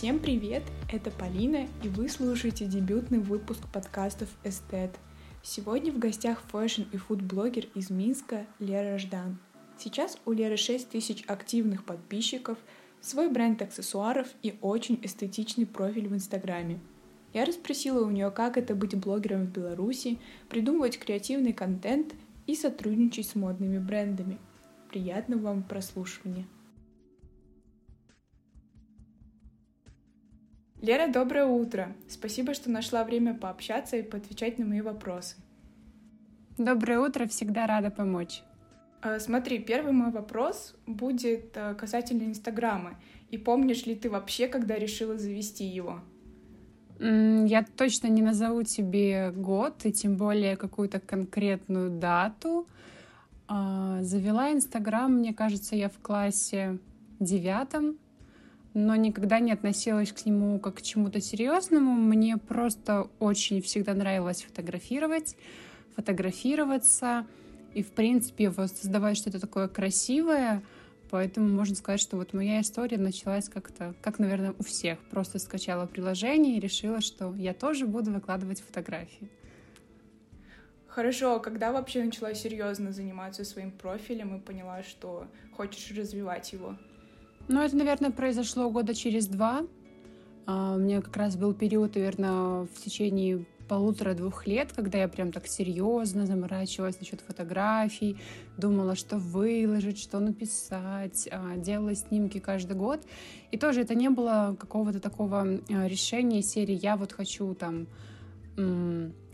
Всем привет, это Полина, и вы слушаете дебютный выпуск подкастов «Эстет». Сегодня в гостях fashion и фуд-блогер из Минска Лера Ждан. Сейчас у Леры 6 тысяч активных подписчиков, свой бренд аксессуаров и очень эстетичный профиль в Инстаграме. Я расспросила у нее, как это быть блогером в Беларуси, придумывать креативный контент и сотрудничать с модными брендами. Приятного вам прослушивания! Лера, доброе утро. Спасибо, что нашла время пообщаться и поотвечать на мои вопросы. Доброе утро, всегда рада помочь. А, смотри, первый мой вопрос будет э, касательно Инстаграма. И помнишь ли ты вообще, когда решила завести его? Я точно не назову тебе год и тем более какую-то конкретную дату. А, завела Инстаграм, мне кажется, я в классе девятом но никогда не относилась к нему как к чему-то серьезному. Мне просто очень всегда нравилось фотографировать, фотографироваться и, в принципе, создавать что-то такое красивое. Поэтому можно сказать, что вот моя история началась как-то, как, наверное, у всех. Просто скачала приложение и решила, что я тоже буду выкладывать фотографии. Хорошо, а когда вообще начала серьезно заниматься своим профилем и поняла, что хочешь развивать его? Ну, это, наверное, произошло года через два. А, у меня как раз был период, наверное, в течение полутора-двух лет, когда я прям так серьезно заморачивалась насчет фотографий, думала, что выложить, что написать, а, делала снимки каждый год. И тоже это не было какого-то такого а, решения серии «я вот хочу там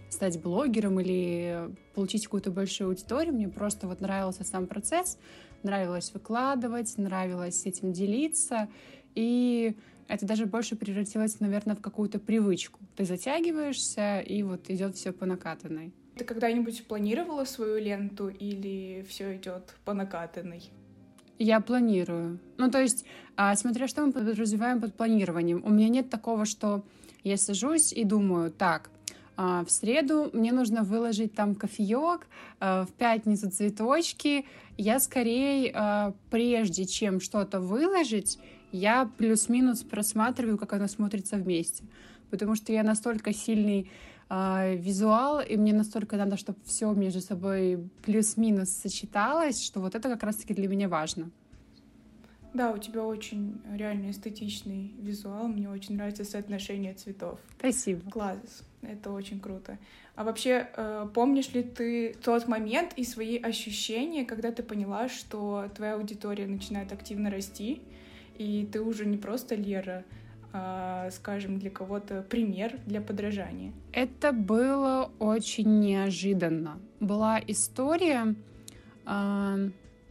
стать блогером или получить какую-то большую аудиторию». Мне просто вот нравился сам процесс — нравилось выкладывать, нравилось этим делиться, и это даже больше превратилось, наверное, в какую-то привычку. Ты затягиваешься, и вот идет все по накатанной. Ты когда-нибудь планировала свою ленту или все идет по накатанной? Я планирую. Ну, то есть, а, смотря что мы подразумеваем под планированием. У меня нет такого, что я сажусь и думаю, так, в среду мне нужно выложить там кофеек, а, в пятницу цветочки. Я скорее, а, прежде чем что-то выложить, я плюс-минус просматриваю, как оно смотрится вместе. Потому что я настолько сильный визуал, и мне настолько надо, чтобы все между собой плюс-минус сочеталось, что вот это как раз-таки для меня важно. Да, у тебя очень реально эстетичный визуал. Мне очень нравится соотношение цветов. Спасибо. Класс. Это очень круто. А вообще, э, помнишь ли ты тот момент и свои ощущения, когда ты поняла, что твоя аудитория начинает активно расти, и ты уже не просто Лера, а, скажем, для кого-то пример для подражания? Это было очень неожиданно. Была история, э,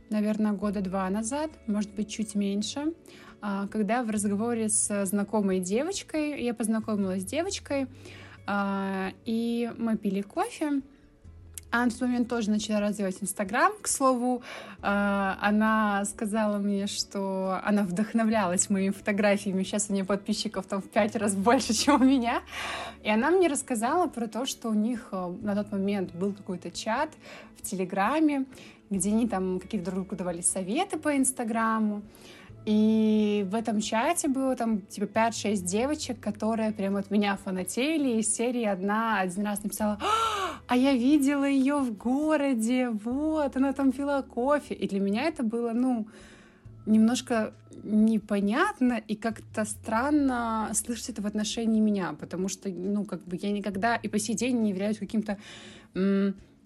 наверное, года два назад, может быть, чуть меньше, а, когда в разговоре с знакомой девочкой, я познакомилась с девочкой, а, и мы пили кофе, она в тот момент тоже начала развивать Инстаграм. К слову, а, она сказала мне, что она вдохновлялась моими фотографиями. Сейчас у нее подписчиков там в пять раз больше, чем у меня. И она мне рассказала про то, что у них на тот момент был какой-то чат в Телеграме, где они там какие-то друг другу давали советы по Инстаграму. И в этом чате было там типа 5-6 девочек, которые прям от меня фанатели. Из серии одна один раз написала, а я видела ее в городе, вот, она там пила кофе. И для меня это было, ну, немножко непонятно и как-то странно слышать это в отношении меня, потому что, ну, как бы я никогда и по сей день не являюсь каким-то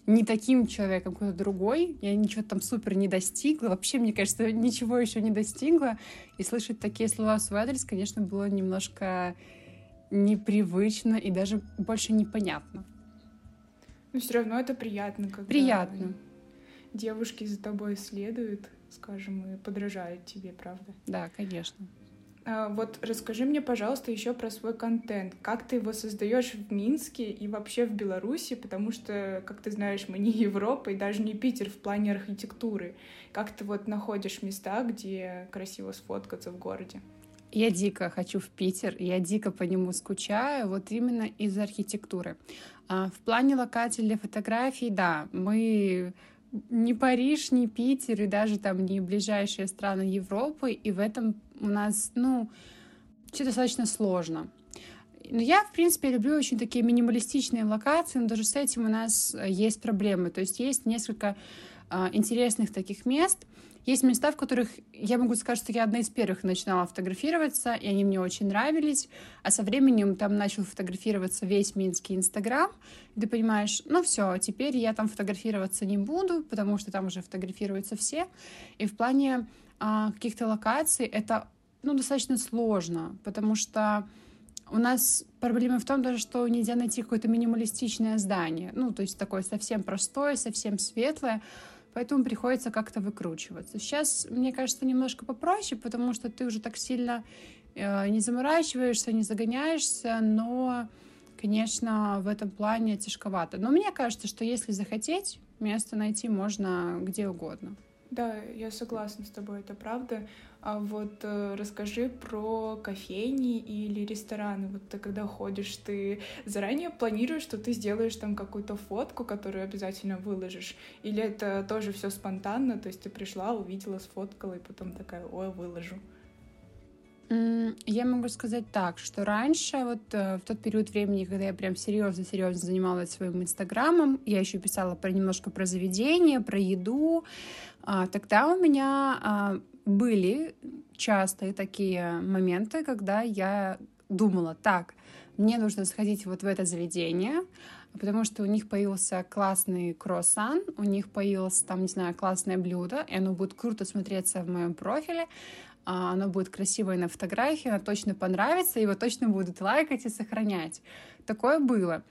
не таким человеком, какой-то другой. Я ничего там супер не достигла. Вообще, мне кажется, ничего еще не достигла. И слышать такие слова в свой адрес, конечно, было немножко непривычно и даже больше непонятно. Но все равно это приятно, когда приятно. девушки за тобой следуют, скажем, и подражают тебе, правда? Да, конечно. А, вот расскажи мне, пожалуйста, еще про свой контент. Как ты его создаешь в Минске и вообще в Беларуси, потому что, как ты знаешь, мы не Европа и даже не Питер в плане архитектуры. Как ты вот находишь места, где красиво сфоткаться в городе? Я дико хочу в Питер, я дико по нему скучаю, вот именно из-за архитектуры. А в плане локаций для фотографий, да, мы не Париж, не Питер и даже там не ближайшие страны Европы, и в этом у нас, ну, все достаточно сложно. Но я, в принципе, люблю очень такие минималистичные локации, но даже с этим у нас э, есть проблемы. То есть есть несколько э, интересных таких мест. Есть места, в которых я могу сказать, что я одна из первых начинала фотографироваться, и они мне очень нравились. А со временем там начал фотографироваться весь Минский Инстаграм. Ты понимаешь, ну все, теперь я там фотографироваться не буду, потому что там уже фотографируются все. И в плане а, каких-то локаций это ну, достаточно сложно, потому что у нас проблема в том даже, что нельзя найти какое-то минималистичное здание. Ну, то есть такое совсем простое, совсем светлое. Поэтому приходится как-то выкручиваться. Сейчас, мне кажется, немножко попроще, потому что ты уже так сильно э, не заморачиваешься, не загоняешься, но, конечно, в этом плане тяжковато. Но мне кажется, что если захотеть, место найти можно где угодно. Да, я согласна с тобой, это правда. А вот э, расскажи про кофейни или рестораны. Вот ты когда ходишь, ты заранее планируешь, что ты сделаешь там какую-то фотку, которую обязательно выложишь? Или это тоже все спонтанно, то есть ты пришла, увидела, сфоткала и потом такая, ой, выложу? Я могу сказать так, что раньше, вот э, в тот период времени, когда я прям серьезно-серьезно занималась своим инстаграмом, я еще писала про немножко про заведение, про еду, а, тогда у меня а, были частые такие моменты, когда я думала, так, мне нужно сходить вот в это заведение, потому что у них появился классный круассан, у них появилось там, не знаю, классное блюдо, и оно будет круто смотреться в моем профиле, оно будет красивое на фотографии, оно точно понравится, его точно будут лайкать и сохранять. Такое было.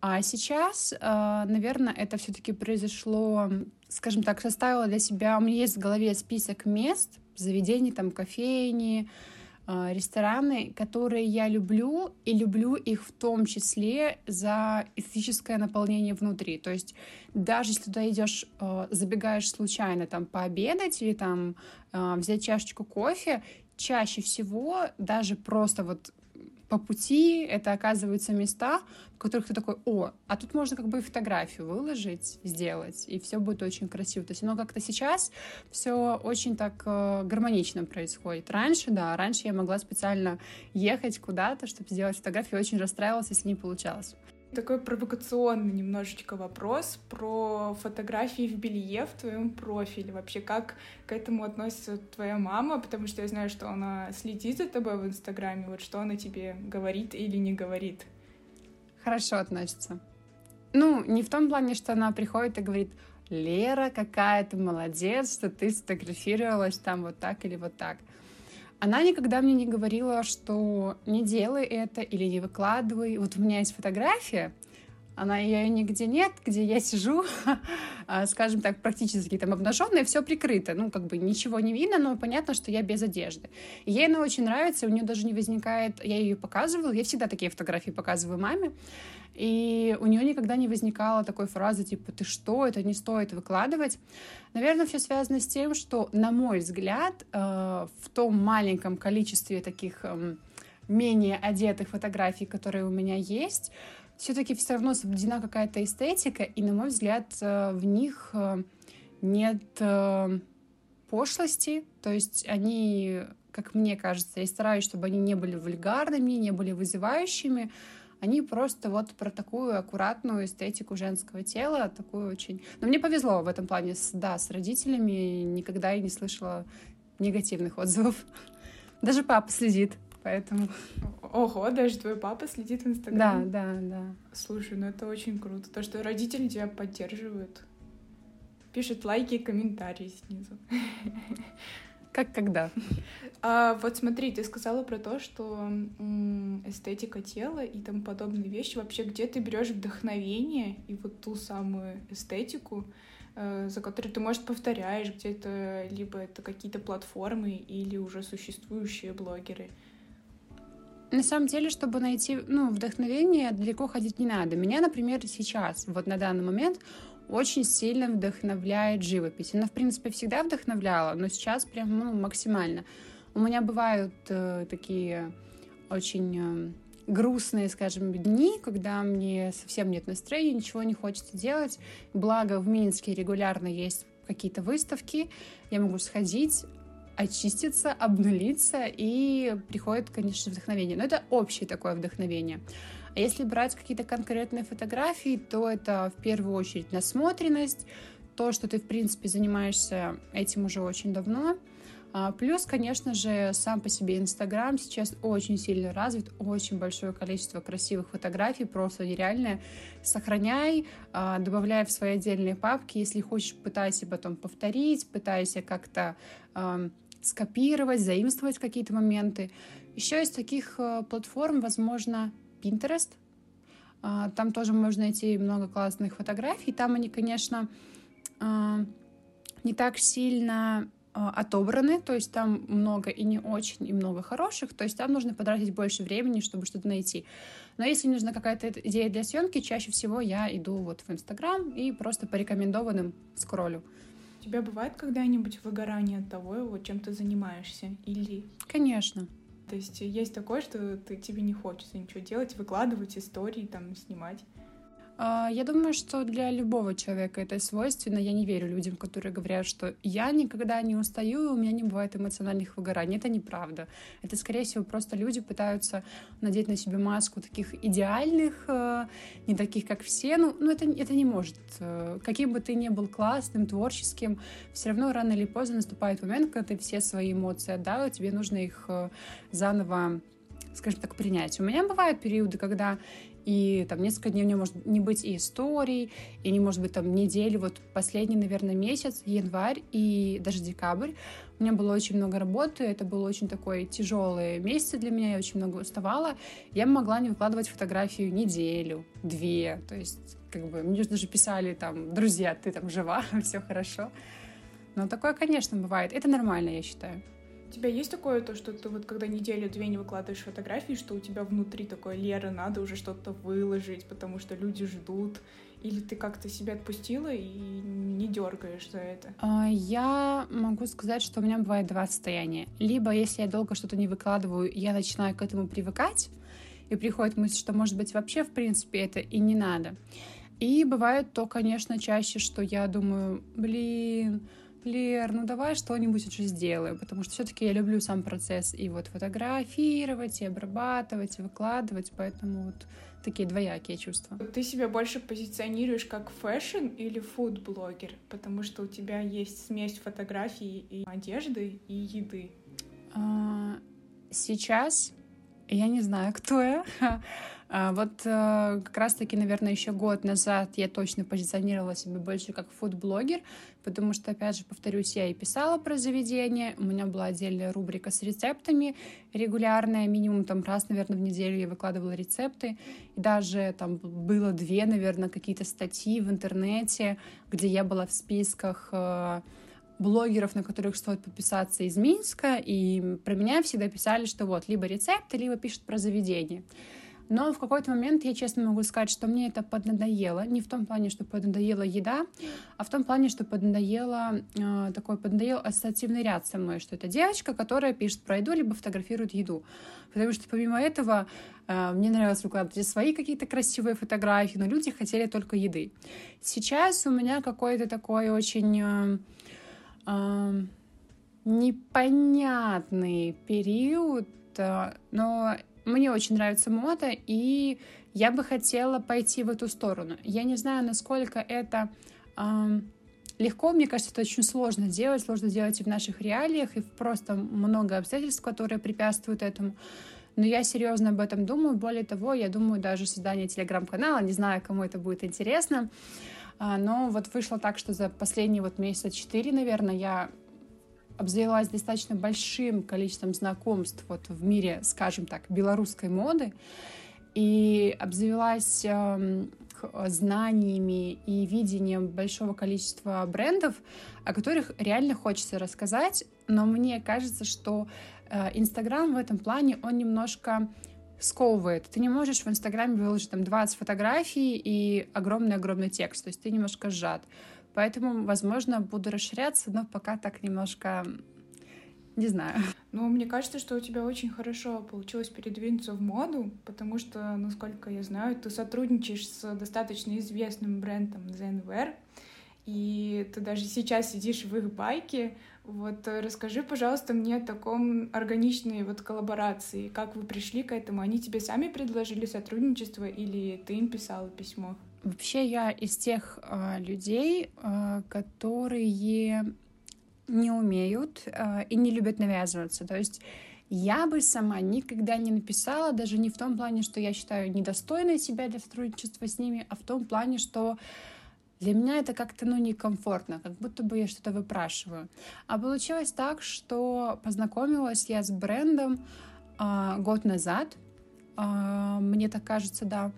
А сейчас, а, наверное, это все-таки произошло, скажем так, составила для себя, у меня есть в голове список мест, заведений, там, кофейни, а, рестораны, которые я люблю, и люблю их в том числе за эстетическое наполнение внутри. То есть даже если туда идешь, а, забегаешь случайно там пообедать или там взять чашечку кофе, чаще всего даже просто вот по пути это оказываются места, в которых ты такой, о, а тут можно как бы и фотографию выложить, сделать, и все будет очень красиво. То есть оно как-то сейчас все очень так э, гармонично происходит. Раньше, да, раньше я могла специально ехать куда-то, чтобы сделать фотографию, очень расстраивалась, если не получалось. Такой провокационный немножечко вопрос про фотографии в белье в твоем профиле. Вообще, как к этому относится твоя мама? Потому что я знаю, что она следит за тобой в Инстаграме. Вот что она тебе говорит или не говорит? Хорошо относится. Ну, не в том плане, что она приходит и говорит, Лера, какая ты молодец, что ты сфотографировалась там вот так или вот так. Она никогда мне не говорила, что не делай это или не выкладывай. Вот у меня есть фотография, она ее нигде нет, где я сижу, а, скажем так, практически там обнаженная, все прикрыто, ну, как бы ничего не видно, но понятно, что я без одежды. И ей она очень нравится, у нее даже не возникает, я ее показывала, я всегда такие фотографии показываю маме, и у нее никогда не возникало такой фразы, типа, ты что, это не стоит выкладывать. Наверное, все связано с тем, что, на мой взгляд, э, в том маленьком количестве таких эм, менее одетых фотографий, которые у меня есть, все-таки все равно соблюдена какая-то эстетика, и, на мой взгляд, э, в них э, нет э, пошлости, то есть они, как мне кажется, я стараюсь, чтобы они не были вульгарными, не были вызывающими, они просто вот про такую аккуратную эстетику женского тела, такую очень... Но мне повезло в этом плане, с, да, с родителями, никогда я не слышала негативных отзывов. Даже папа следит поэтому... Ого, даже твой папа следит в Инстаграме? Да, да, да. Слушай, ну это очень круто, то, что родители тебя поддерживают. Пишут лайки и комментарии снизу. Как когда? А, вот смотри, ты сказала про то, что эстетика тела и тому подобные вещи. Вообще, где ты берешь вдохновение и вот ту самую эстетику, э, за которой ты, может, повторяешь где-то, либо это какие-то платформы или уже существующие блогеры? На самом деле, чтобы найти ну, вдохновение, далеко ходить не надо. Меня, например, сейчас, вот на данный момент, очень сильно вдохновляет живопись. Она, в принципе, всегда вдохновляла, но сейчас прям ну, максимально. У меня бывают э, такие очень э, грустные, скажем, дни, когда мне совсем нет настроения, ничего не хочется делать. Благо в Минске регулярно есть какие-то выставки, я могу сходить, очиститься, обнулиться, и приходит, конечно, вдохновение. Но это общее такое вдохновение. А если брать какие-то конкретные фотографии, то это в первую очередь насмотренность, то, что ты, в принципе, занимаешься этим уже очень давно. А, плюс, конечно же, сам по себе Инстаграм сейчас очень сильно развит, очень большое количество красивых фотографий, просто нереальное. Сохраняй, а, добавляй в свои отдельные папки, если хочешь, пытайся потом повторить, пытайся как-то скопировать, заимствовать какие-то моменты. Еще из таких э, платформ, возможно, Pinterest. А, там тоже можно найти много классных фотографий. Там они, конечно, а, не так сильно а, отобраны, то есть там много и не очень, и много хороших, то есть там нужно потратить больше времени, чтобы что-то найти. Но если нужна какая-то идея для съемки, чаще всего я иду вот в Инстаграм и просто по рекомендованным скроллю. У тебя бывает когда-нибудь выгорание от того, вот, чем ты занимаешься? Или... Конечно. То есть есть такое, что ты, тебе не хочется ничего делать, выкладывать истории, там, снимать. А, я думаю, что для любого человека это свойственно. Я не верю людям, которые говорят, что я никогда не устаю, у меня не бывает эмоциональных выгораний. Это неправда. Это, скорее всего, просто люди пытаются надеть на себя маску таких идеальных, э, не таких, как все. Ну, ну это, это не может. Э, каким бы ты ни был классным, творческим, все равно рано или поздно наступает момент, когда ты все свои эмоции отдал, и тебе нужно их э, заново скажем так, принять. У меня бывают периоды, когда и там несколько дней у него может не быть и историй, и не может быть там недели, вот последний, наверное, месяц, январь и даже декабрь, у меня было очень много работы, это был очень такой тяжелый месяц для меня, я очень много уставала, я могла не выкладывать фотографию неделю, две, то есть как бы мне даже писали там, друзья, ты там жива, все хорошо. Но такое, конечно, бывает. Это нормально, я считаю. Тебя есть такое, то, что ты вот когда неделю-две не выкладываешь фотографии, что у тебя внутри такое, Лера, надо уже что-то выложить, потому что люди ждут, или ты как-то себя отпустила и не дергаешь за это? А, я могу сказать, что у меня бывает два состояния. Либо, если я долго что-то не выкладываю, я начинаю к этому привыкать, и приходит мысль, что, может быть, вообще, в принципе, это и не надо. И бывает то, конечно, чаще, что я думаю, блин, Лер, ну давай что-нибудь уже сделаем, потому что все-таки я люблю сам процесс и вот фотографировать, и обрабатывать, и выкладывать, поэтому вот такие двоякие чувства. Ты себя больше позиционируешь как fashion или фуд-блогер, потому что у тебя есть смесь фотографий и одежды, и еды. А, сейчас я не знаю, кто я. А, вот э, как раз-таки, наверное, еще год назад я точно позиционировала себя больше как фуд-блогер, потому что, опять же, повторюсь, я и писала про заведение, у меня была отдельная рубрика с рецептами регулярная, минимум там раз, наверное, в неделю я выкладывала рецепты, и даже там было две, наверное, какие-то статьи в интернете, где я была в списках э, блогеров, на которых стоит подписаться из Минска, и про меня всегда писали, что вот, либо рецепты, либо пишут про заведение. Но в какой-то момент я честно могу сказать, что мне это поднадоело. Не в том плане, что поднадоела еда, а в том плане, что поднадоело э, такой поднадоел ассоциативный ряд со мной, что это девочка, которая пишет про еду, либо фотографирует еду. Потому что помимо этого э, мне нравилось выкладывать свои какие-то красивые фотографии, но люди хотели только еды. Сейчас у меня какой-то такой очень э, э, непонятный период, э, но мне очень нравится мода, и я бы хотела пойти в эту сторону. Я не знаю, насколько это э, легко, мне кажется, это очень сложно делать, сложно делать и в наших реалиях, и просто много обстоятельств, которые препятствуют этому. Но я серьезно об этом думаю. Более того, я думаю даже создание телеграм-канала. Не знаю, кому это будет интересно. А, но вот вышло так, что за последние вот месяца четыре, наверное, я обзавелась достаточно большим количеством знакомств вот в мире, скажем так, белорусской моды, и обзавелась э, знаниями и видением большого количества брендов, о которых реально хочется рассказать, но мне кажется, что э, Инстаграм в этом плане, он немножко сковывает. Ты не можешь в Инстаграме выложить там 20 фотографий и огромный-огромный текст, то есть ты немножко сжат. Поэтому, возможно, буду расширяться, но пока так немножко не знаю. Ну, мне кажется, что у тебя очень хорошо получилось передвинуться в моду, потому что, насколько я знаю, ты сотрудничаешь с достаточно известным брендом Zenwear, и ты даже сейчас сидишь в их байке, Вот э, расскажи, пожалуйста, мне о таком органичной вот коллаборации. Как вы пришли к этому? Они тебе сами предложили сотрудничество или ты им писала письмо? Вообще я из тех э, людей, э, которые не умеют э, и не любят навязываться. То есть я бы сама никогда не написала, даже не в том плане, что я считаю недостойной себя для сотрудничества с ними, а в том плане, что для меня это как-то, ну, некомфортно, как будто бы я что-то выпрашиваю. А получилось так, что познакомилась я с брендом э, год назад, э, мне так кажется, да,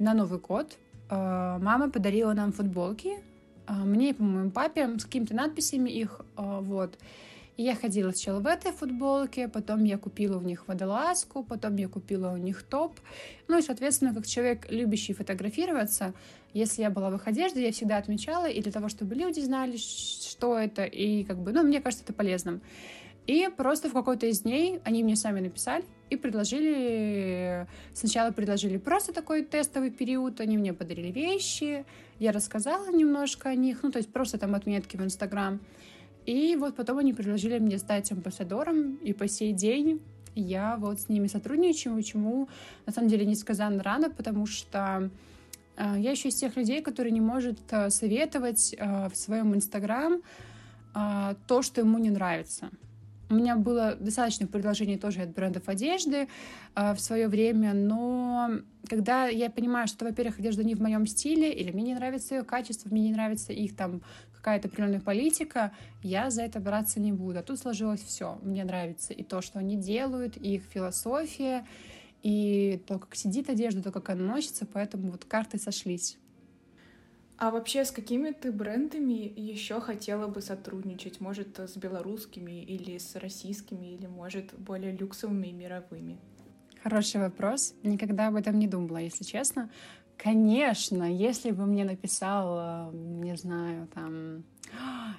на Новый год. Э, мама подарила нам футболки, э, мне и, по-моему, папе с какими-то надписями их, э, вот. И я ходила сначала в этой футболке, потом я купила у них водолазку, потом я купила у них топ. Ну и, соответственно, как человек, любящий фотографироваться, если я была в их одежде, я всегда отмечала, и для того, чтобы люди знали, что это, и как бы, ну, мне кажется, это полезным. И просто в какой-то из дней они мне сами написали и предложили... Сначала предложили просто такой тестовый период, они мне подарили вещи, я рассказала немножко о них, ну, то есть просто там отметки в Инстаграм. И вот потом они предложили мне стать амбассадором, и по сей день я вот с ними сотрудничаю, чему на самом деле несказанно рада, потому что а, я еще из тех людей, которые не может а, советовать а, в своем Инстаграм то, что ему не нравится. У меня было достаточно предложений тоже от брендов одежды в свое время, но когда я понимаю, что, во-первых, одежда не в моем стиле, или мне не нравится ее качество, мне не нравится их там какая-то определенная политика, я за это браться не буду. А тут сложилось все. Мне нравится и то, что они делают, и их философия, и то, как сидит одежда, то, как она носится, поэтому вот карты сошлись. А вообще с какими ты брендами еще хотела бы сотрудничать? Может, с белорусскими или с российскими, или, может, более люксовыми и мировыми? Хороший вопрос. Никогда об этом не думала, если честно. Конечно, если бы мне написал, не знаю, там,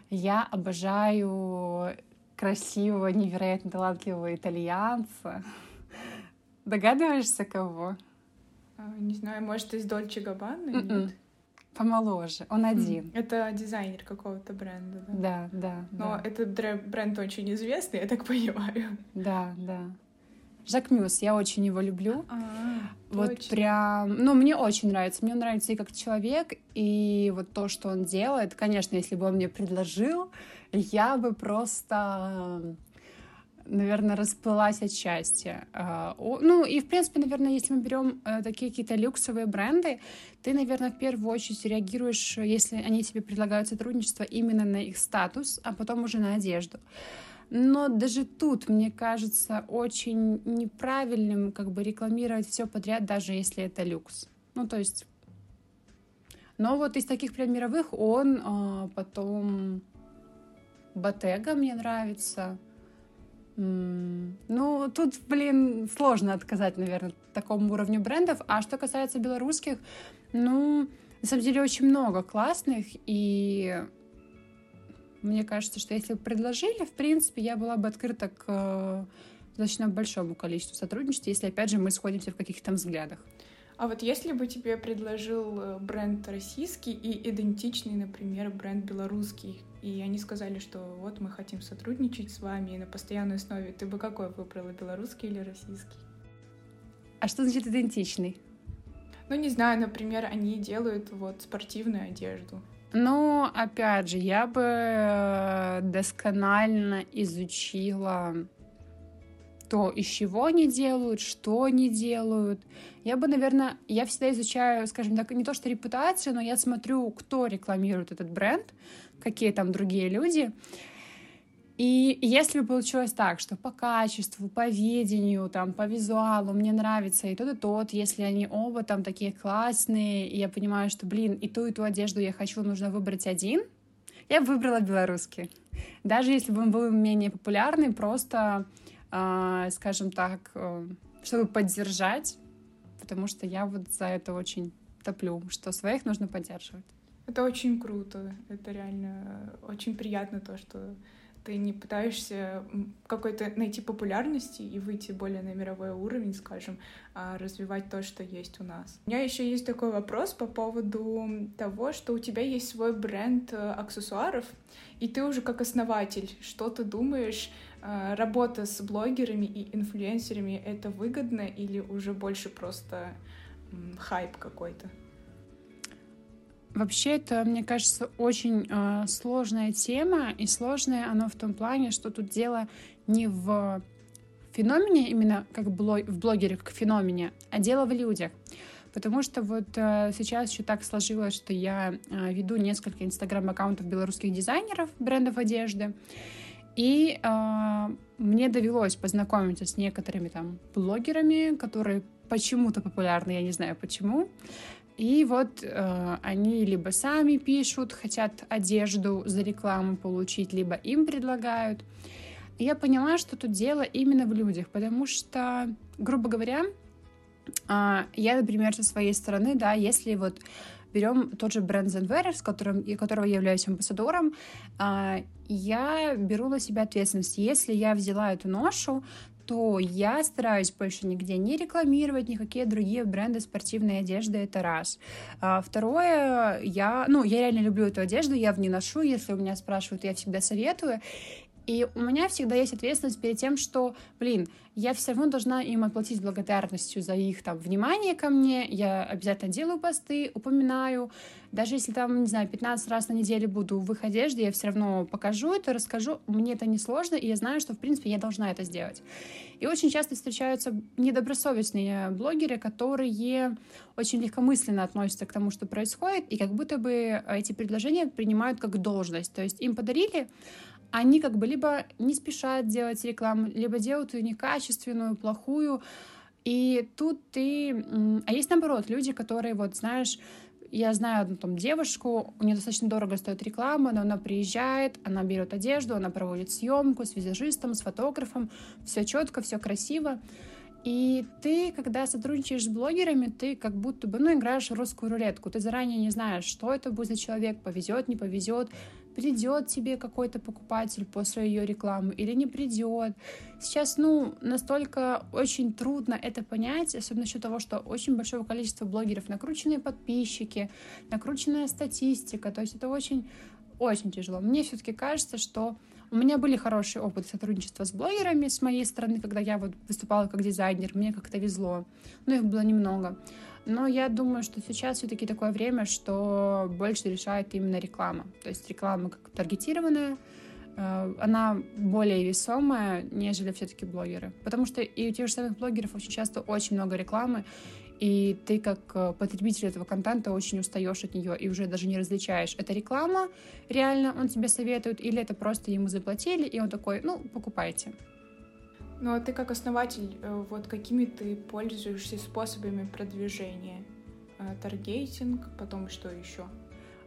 я обожаю красивого, невероятно талантливого итальянца, Догадываешься, кого? А, не знаю, может, из Дольче Габбана? Нет? Помоложе. Он один. Это дизайнер какого-то бренда, да? Да, да. Но да. этот бренд очень известный, я так понимаю. Да, да. Жак Мюс, я очень его люблю. А, вот точно. прям, ну, мне очень нравится. Мне нравится и как человек, и вот то, что он делает. Конечно, если бы он мне предложил, я бы просто наверное, расплылась от счастья. А, ну, и, в принципе, наверное, если мы берем э, такие какие-то люксовые бренды, ты, наверное, в первую очередь реагируешь, если они тебе предлагают сотрудничество именно на их статус, а потом уже на одежду. Но даже тут, мне кажется, очень неправильным как бы рекламировать все подряд, даже если это люкс. Ну, то есть... Но вот из таких прям мировых он, а, потом Ботега мне нравится, ну, тут, блин, сложно отказать, наверное, такому уровню брендов. А что касается белорусских, ну, на самом деле очень много классных, и мне кажется, что если бы предложили, в принципе, я была бы открыта к э, достаточно большому количеству сотрудничеств, если, опять же, мы сходимся в каких-то там взглядах. А вот если бы тебе предложил э, бренд российский и идентичный, например, бренд белорусский, и они сказали, что вот мы хотим сотрудничать с вами на постоянной основе. Ты бы какой выбрала, белорусский или российский? А что значит идентичный? Ну, не знаю, например, они делают вот спортивную одежду. Ну, опять же, я бы э, досконально изучила то, из чего они делают, что они делают. Я бы, наверное, я всегда изучаю, скажем так, не то что репутацию, но я смотрю, кто рекламирует этот бренд, какие там другие люди. И если получилось так, что по качеству, по видению, там, по визуалу мне нравится и тот, и тот, если они оба там такие классные, и я понимаю, что, блин, и ту, и ту одежду я хочу, нужно выбрать один, я бы выбрала белорусский. Даже если бы он был менее популярный, просто, э, скажем так, э, чтобы поддержать, потому что я вот за это очень топлю, что своих нужно поддерживать. Это очень круто. Это реально очень приятно то, что ты не пытаешься какой-то найти популярности и выйти более на мировой уровень, скажем, а развивать то, что есть у нас. У меня еще есть такой вопрос по поводу того, что у тебя есть свой бренд э, аксессуаров, и ты уже как основатель, что ты думаешь, э, работа с блогерами и инфлюенсерами это выгодно или уже больше просто хайп какой-то? Вообще, это, мне кажется, очень э, сложная тема, и сложное оно в том плане, что тут дело не в феномене, именно как блог, в блогере, как феномене, а дело в людях. Потому что вот э, сейчас еще так сложилось, что я э, веду несколько инстаграм-аккаунтов белорусских дизайнеров брендов одежды, и э, мне довелось познакомиться с некоторыми там блогерами, которые почему-то популярны, я не знаю почему. И вот э, они либо сами пишут, хотят одежду за рекламу получить, либо им предлагают. И я поняла, что тут дело именно в людях, потому что, грубо говоря, э, я, например, со своей стороны, да, если вот берем тот же бренд Zenwear, с которым, и которого я являюсь амбассадором, э, я беру на себя ответственность. Если я взяла эту ношу, то я стараюсь больше нигде не рекламировать никакие другие бренды спортивной одежды, это раз. А, второе, я, ну, я реально люблю эту одежду, я в ней ношу, если у меня спрашивают, я всегда советую. И у меня всегда есть ответственность перед тем, что, блин, я все равно должна им отплатить благодарностью за их там внимание ко мне. Я обязательно делаю посты, упоминаю. Даже если там, не знаю, 15 раз на неделю буду в их одежде, я все равно покажу это, расскажу. Мне это не сложно, и я знаю, что, в принципе, я должна это сделать. И очень часто встречаются недобросовестные блогеры, которые очень легкомысленно относятся к тому, что происходит, и как будто бы эти предложения принимают как должность. То есть им подарили, они как бы либо не спешат делать рекламу, либо делают ее некачественную, плохую. И тут ты... А есть наоборот люди, которые, вот, знаешь, я знаю одну там девушку, у нее достаточно дорого стоит реклама, но она приезжает, она берет одежду, она проводит съемку с визажистом, с фотографом, все четко, все красиво. И ты, когда сотрудничаешь с блогерами, ты как будто бы, ну, играешь в русскую рулетку. Ты заранее не знаешь, что это будет за человек, повезет, не повезет, придет тебе какой-то покупатель после ее рекламы или не придет. Сейчас, ну, настолько очень трудно это понять, особенно счет того, что очень большое количество блогеров, накрученные подписчики, накрученная статистика, то есть это очень, очень тяжело. Мне все-таки кажется, что у меня были хорошие опыты сотрудничества с блогерами с моей стороны, когда я вот выступала как дизайнер, мне как-то везло, но их было немного. Но я думаю, что сейчас все-таки такое время, что больше решает именно реклама. То есть реклама как таргетированная, э, она более весомая, нежели все-таки блогеры. Потому что и у тех же самых блогеров очень часто очень много рекламы, и ты как э, потребитель этого контента очень устаешь от нее и уже даже не различаешь, это реклама, реально он тебе советует, или это просто ему заплатили, и он такой, ну, покупайте. Ну а ты как основатель, э, вот какими ты пользуешься способами продвижения? Э, таргетинг, потом что еще?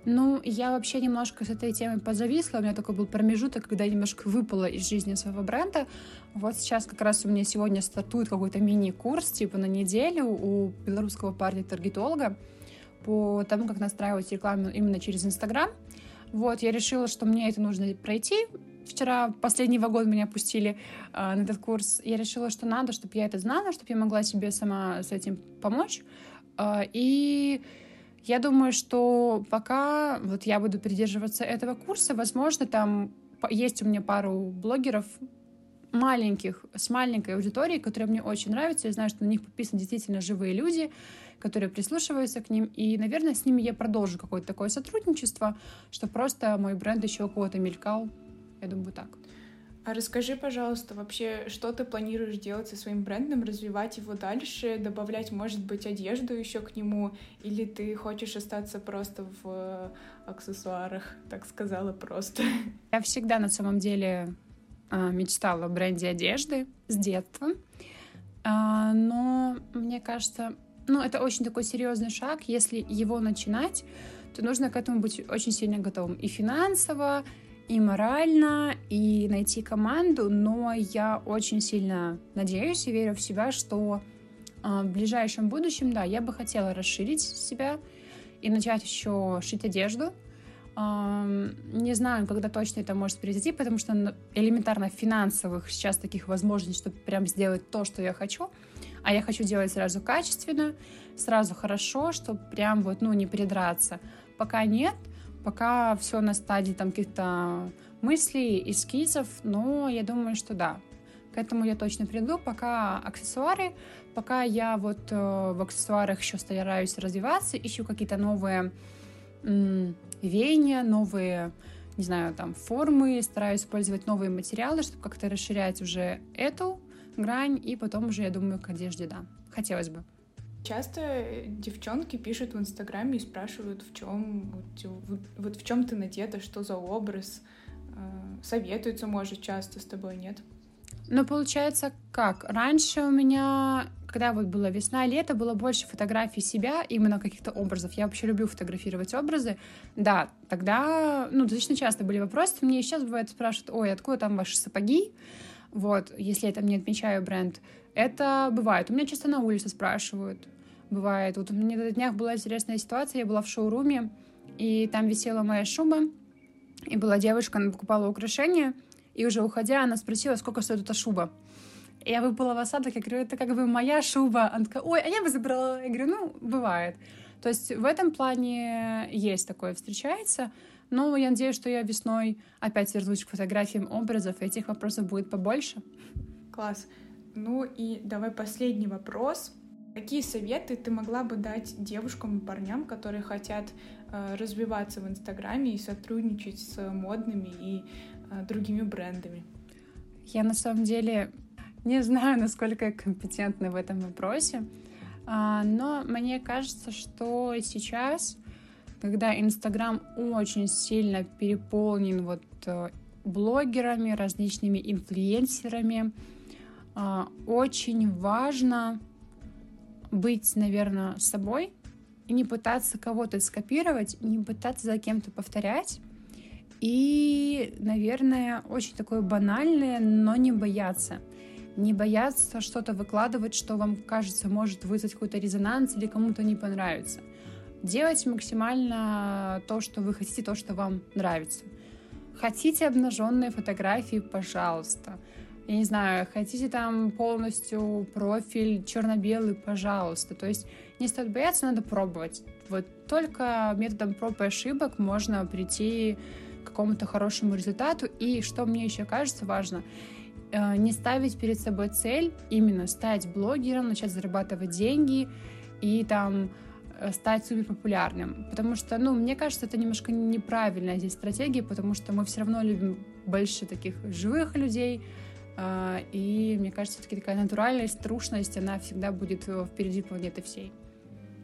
Ну, я вообще немножко с этой темой позависла. У меня такой был промежуток, когда я немножко выпала из жизни своего бренда. Вот сейчас как раз у меня сегодня стартует какой-то мини-курс, типа на неделю у белорусского парня таргетолога по тому, как настраивать рекламу именно через Инстаграм. Вот, я решила, что мне это нужно пройти. Вчера последний вагон меня пустили э, на этот курс. Я решила, что надо, чтобы я это знала, чтобы я могла себе сама с этим помочь. Э, и я думаю, что пока вот я буду придерживаться этого курса, возможно, там есть у меня пару блогеров маленьких, с маленькой аудиторией, которые мне очень нравятся. Я знаю, что на них подписаны действительно живые люди, которые прислушиваются к ним. И, наверное, с ними я продолжу какое-то такое сотрудничество, что просто мой бренд еще у кого-то мелькал. Я думаю, так. А расскажи, пожалуйста, вообще, что ты планируешь делать со своим брендом, развивать его дальше, добавлять, может быть, одежду еще к нему, или ты хочешь остаться просто в аксессуарах, так сказала просто? Я всегда на самом деле а, мечтала о бренде одежды с детства, а, но мне кажется, ну, это очень такой серьезный шаг, если его начинать, то нужно к этому быть очень сильно готовым. И финансово, и морально, и найти команду, но я очень сильно надеюсь и верю в себя, что э, в ближайшем будущем, да, я бы хотела расширить себя и начать еще шить одежду. Не знаю, когда точно это может произойти, потому что элементарно финансовых сейчас таких возможностей, чтобы прям сделать то, что я хочу. А я хочу делать сразу качественно, сразу хорошо, чтобы прям вот, ну, не придраться. Пока нет, пока все на стадии там каких-то мыслей, эскизов, но я думаю, что да, к этому я точно приду. Пока аксессуары, пока я вот э, в аксессуарах еще стараюсь развиваться, ищу какие-то новые веяния, новые, не знаю, там, формы, стараюсь использовать новые материалы, чтобы как-то расширять уже эту грань, и потом уже, я думаю, к одежде, да, хотелось бы. Часто девчонки пишут в Инстаграме и спрашивают, в чем вот, вот в чем ты надета, что за образ, э, советуются, может, часто с тобой, нет? Ну, получается, как? Раньше у меня когда вот была весна, лето, было больше фотографий себя, именно каких-то образов. Я вообще люблю фотографировать образы. Да, тогда, ну, достаточно часто были вопросы. Мне сейчас бывает спрашивают, ой, откуда там ваши сапоги? Вот, если я там не отмечаю бренд. Это бывает. У меня часто на улице спрашивают. Бывает. Вот у меня на днях была интересная ситуация. Я была в шоуруме, и там висела моя шуба, и была девушка, она покупала украшения, и уже уходя, она спросила, сколько стоит эта шуба. Я выпала в осадок, я говорю, это как бы моя шуба. Она такая, ой, а я бы забрала. Я говорю, ну, бывает. То есть в этом плане есть такое, встречается. Но я надеюсь, что я весной опять вернусь к фотографиям образов, и этих вопросов будет побольше. Класс. Ну и давай последний вопрос. Какие советы ты могла бы дать девушкам и парням, которые хотят э, развиваться в Инстаграме и сотрудничать с модными и э, другими брендами? Я на самом деле не знаю, насколько я компетентна в этом вопросе, а, но мне кажется, что сейчас, когда Инстаграм очень сильно переполнен вот э, блогерами, различными инфлюенсерами, а, очень важно быть, наверное, собой и не пытаться кого-то скопировать, не пытаться за кем-то повторять. И, наверное, очень такое банальное, но не бояться — не бояться что-то выкладывать, что вам кажется может вызвать какой-то резонанс или кому-то не понравится. Делать максимально то, что вы хотите, то, что вам нравится. Хотите обнаженные фотографии, пожалуйста. Я не знаю, хотите там полностью профиль черно-белый, пожалуйста. То есть не стоит бояться, надо пробовать. Вот только методом проб и ошибок можно прийти к какому-то хорошему результату. И что мне еще кажется важно, Э, не ставить перед собой цель именно стать блогером, начать зарабатывать деньги и там стать супер популярным. Потому что, ну, мне кажется, это немножко неправильная здесь стратегия, потому что мы все равно любим больше таких живых людей, э, и мне кажется, все-таки такая натуральность, трушность, она всегда будет впереди планеты всей.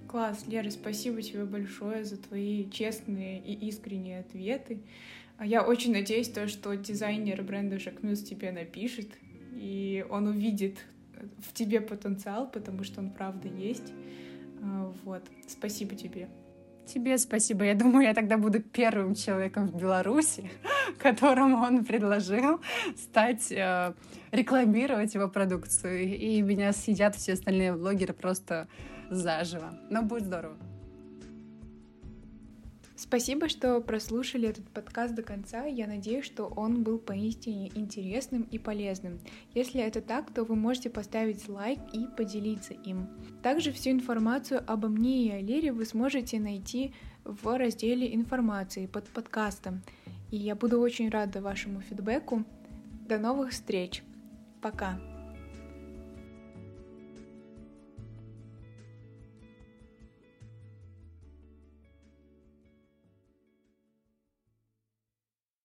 Класс, Лера, спасибо тебе большое за твои честные и искренние ответы. А я очень надеюсь, то, что дизайнер бренда Muse тебе напишет, и он увидит в тебе потенциал, потому что он правда есть. А, вот. Спасибо тебе. Тебе спасибо. Я думаю, я тогда буду первым человеком в Беларуси, которому он предложил стать, э, рекламировать его продукцию. И меня съедят все остальные блогеры просто заживо. Но будет здорово. Спасибо, что прослушали этот подкаст до конца. Я надеюсь, что он был поистине интересным и полезным. Если это так, то вы можете поставить лайк и поделиться им. Также всю информацию обо мне и о Лере вы сможете найти в разделе информации под подкастом. И я буду очень рада вашему фидбэку. До новых встреч. Пока.